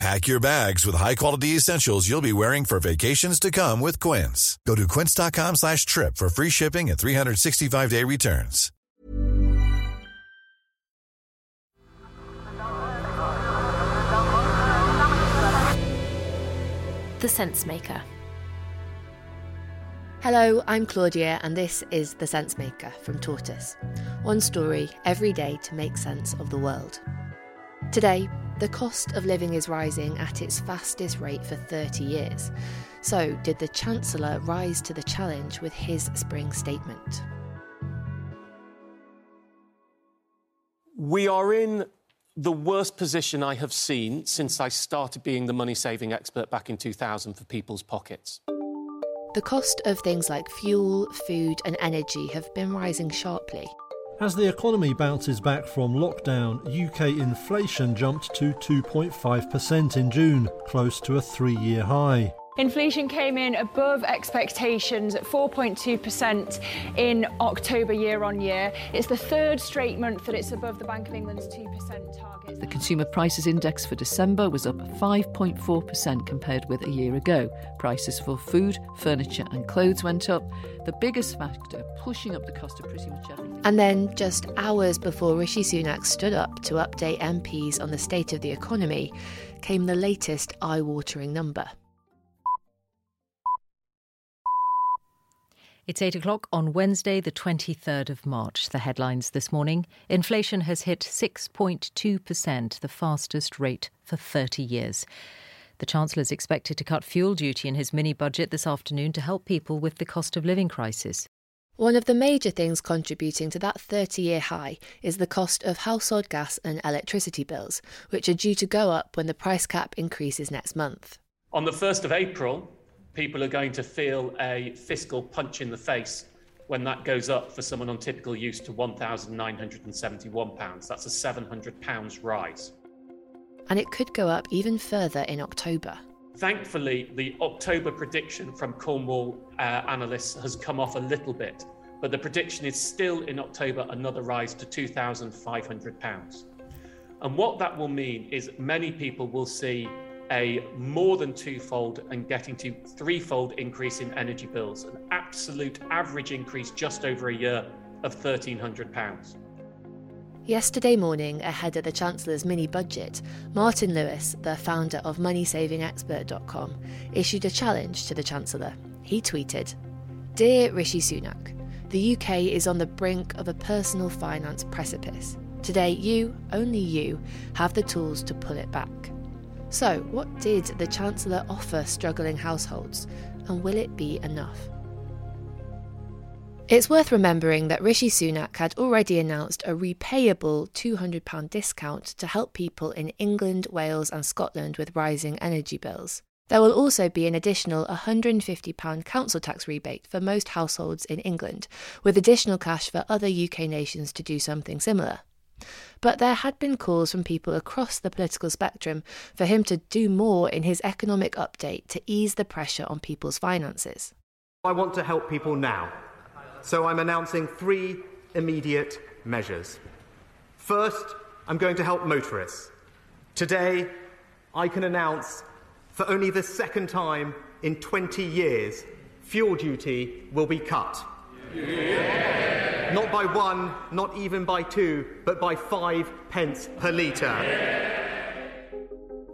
Pack your bags with high-quality essentials you'll be wearing for vacations to come with Quince. Go to quince.com slash trip for free shipping and 365-day returns. The Sense Maker. Hello, I'm Claudia, and this is The Sense Maker from Tortoise. One story every day to make sense of the world. Today, the cost of living is rising at its fastest rate for 30 years. So, did the Chancellor rise to the challenge with his spring statement? We are in the worst position I have seen since I started being the money saving expert back in 2000 for people's pockets. The cost of things like fuel, food, and energy have been rising sharply. As the economy bounces back from lockdown, UK inflation jumped to 2.5% in June, close to a three year high. Inflation came in above expectations at 4.2% in October year on year. It's the third straight month that it's above the Bank of England's 2% target. The Consumer Prices Index for December was up 5.4% compared with a year ago. Prices for food, furniture, and clothes went up, the biggest factor pushing up the cost of pretty much everything. And then, just hours before Rishi Sunak stood up to update MPs on the state of the economy, came the latest eye watering number. It's 8 o'clock on Wednesday, the 23rd of March. The headlines this morning Inflation has hit 6.2%, the fastest rate for 30 years. The Chancellor is expected to cut fuel duty in his mini budget this afternoon to help people with the cost of living crisis. One of the major things contributing to that 30 year high is the cost of household gas and electricity bills, which are due to go up when the price cap increases next month. On the 1st of April, people are going to feel a fiscal punch in the face when that goes up for someone on typical use to £1,971. That's a £700 rise. And it could go up even further in October. Thankfully, the October prediction from Cornwall uh, analysts has come off a little bit, but the prediction is still in October another rise to £2,500. And what that will mean is many people will see a more than twofold and getting to threefold increase in energy bills, an absolute average increase just over a year of £1,300. Yesterday morning, ahead of the Chancellor's mini budget, Martin Lewis, the founder of MoneySavingExpert.com, issued a challenge to the Chancellor. He tweeted Dear Rishi Sunak, the UK is on the brink of a personal finance precipice. Today, you, only you, have the tools to pull it back. So, what did the Chancellor offer struggling households, and will it be enough? It's worth remembering that Rishi Sunak had already announced a repayable £200 discount to help people in England, Wales, and Scotland with rising energy bills. There will also be an additional £150 council tax rebate for most households in England, with additional cash for other UK nations to do something similar. But there had been calls from people across the political spectrum for him to do more in his economic update to ease the pressure on people's finances. I want to help people now, so I'm announcing three immediate measures. First, I'm going to help motorists. Today, I can announce for only the second time in 20 years, fuel duty will be cut. Yeah. Not by one, not even by two, but by five pence per litre.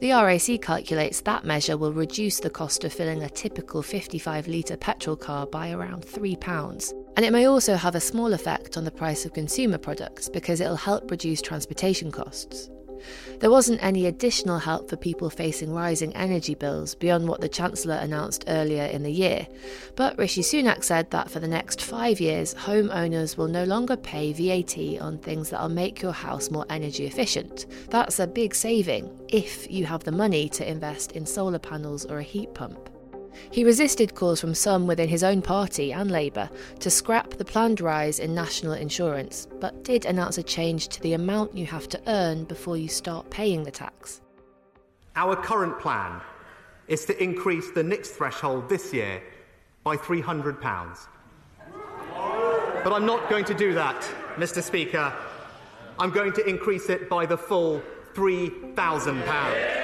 The RAC calculates that measure will reduce the cost of filling a typical 55 litre petrol car by around £3. And it may also have a small effect on the price of consumer products because it'll help reduce transportation costs. There wasn't any additional help for people facing rising energy bills beyond what the Chancellor announced earlier in the year. But Rishi Sunak said that for the next five years, homeowners will no longer pay VAT on things that'll make your house more energy efficient. That's a big saving if you have the money to invest in solar panels or a heat pump. He resisted calls from some within his own party and Labour to scrap the planned rise in national insurance, but did announce a change to the amount you have to earn before you start paying the tax. Our current plan is to increase the NICS threshold this year by £300. But I'm not going to do that, Mr. Speaker. I'm going to increase it by the full £3,000.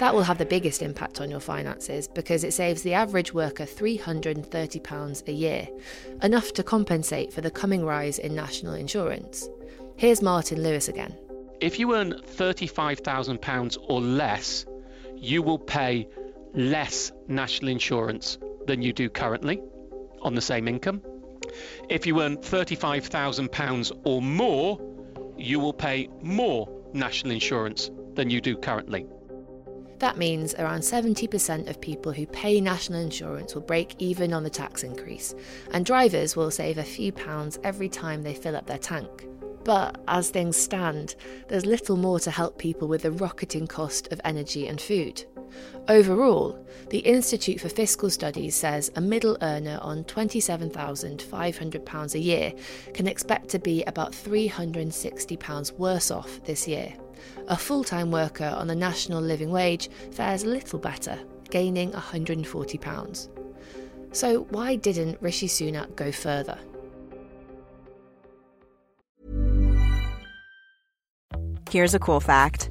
That will have the biggest impact on your finances because it saves the average worker £330 a year, enough to compensate for the coming rise in national insurance. Here's Martin Lewis again. If you earn £35,000 or less, you will pay less national insurance than you do currently on the same income. If you earn £35,000 or more, you will pay more national insurance than you do currently. That means around 70% of people who pay national insurance will break even on the tax increase, and drivers will save a few pounds every time they fill up their tank. But as things stand, there's little more to help people with the rocketing cost of energy and food. Overall, the Institute for Fiscal Studies says a middle earner on £27,500 a year can expect to be about £360 worse off this year. A full time worker on the national living wage fares little better, gaining £140. So, why didn't Rishi Sunak go further? Here's a cool fact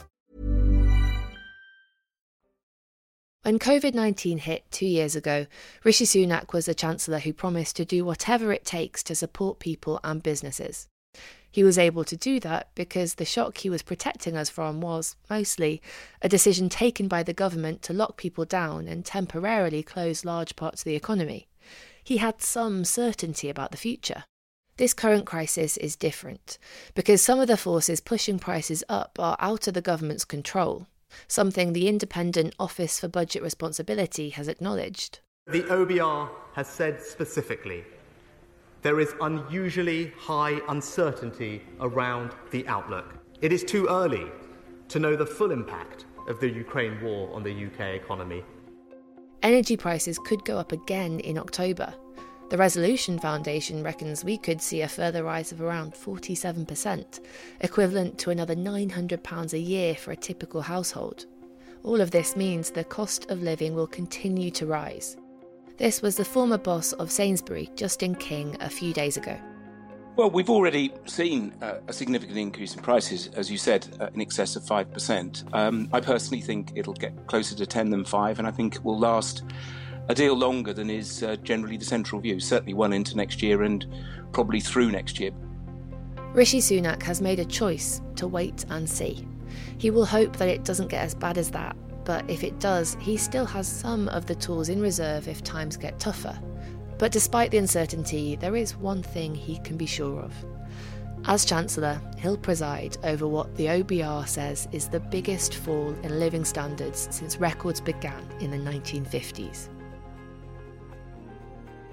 When COVID 19 hit two years ago, Rishi Sunak was the Chancellor who promised to do whatever it takes to support people and businesses. He was able to do that because the shock he was protecting us from was, mostly, a decision taken by the government to lock people down and temporarily close large parts of the economy. He had some certainty about the future. This current crisis is different because some of the forces pushing prices up are out of the government's control something the Independent Office for Budget Responsibility has acknowledged. The OBR has said specifically there is unusually high uncertainty around the outlook. It is too early to know the full impact of the Ukraine war on the UK economy. Energy prices could go up again in October. The Resolution Foundation reckons we could see a further rise of around 47%, equivalent to another £900 a year for a typical household. All of this means the cost of living will continue to rise. This was the former boss of Sainsbury, Justin King, a few days ago. Well, we've already seen uh, a significant increase in prices, as you said, uh, in excess of 5%. Um, I personally think it'll get closer to 10 than 5, and I think it will last a deal longer than is uh, generally the central view, certainly one into next year and probably through next year. Rishi Sunak has made a choice to wait and see. He will hope that it doesn't get as bad as that, but if it does, he still has some of the tools in reserve if times get tougher. But despite the uncertainty, there is one thing he can be sure of. As Chancellor, he'll preside over what the OBR says is the biggest fall in living standards since records began in the 1950s.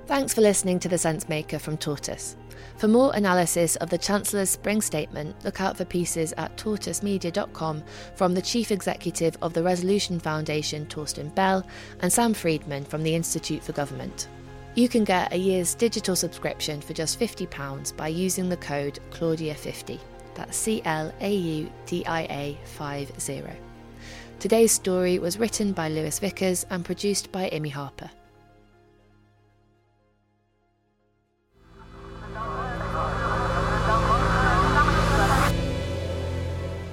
Thanks for listening to The Sense Maker from Tortoise. For more analysis of the Chancellor's spring statement, look out for pieces at tortoisemedia.com from the Chief Executive of the Resolution Foundation, Torsten Bell, and Sam Freedman from the Institute for Government. You can get a year's digital subscription for just £50 by using the code Claudia50. That's C L A U D I A 50. Today's story was written by Lewis Vickers and produced by Imi Harper.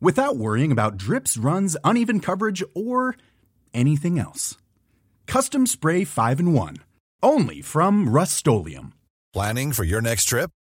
without worrying about drips, runs, uneven coverage, or anything else. Custom Spray 5 in 1. Only from Rust Planning for your next trip?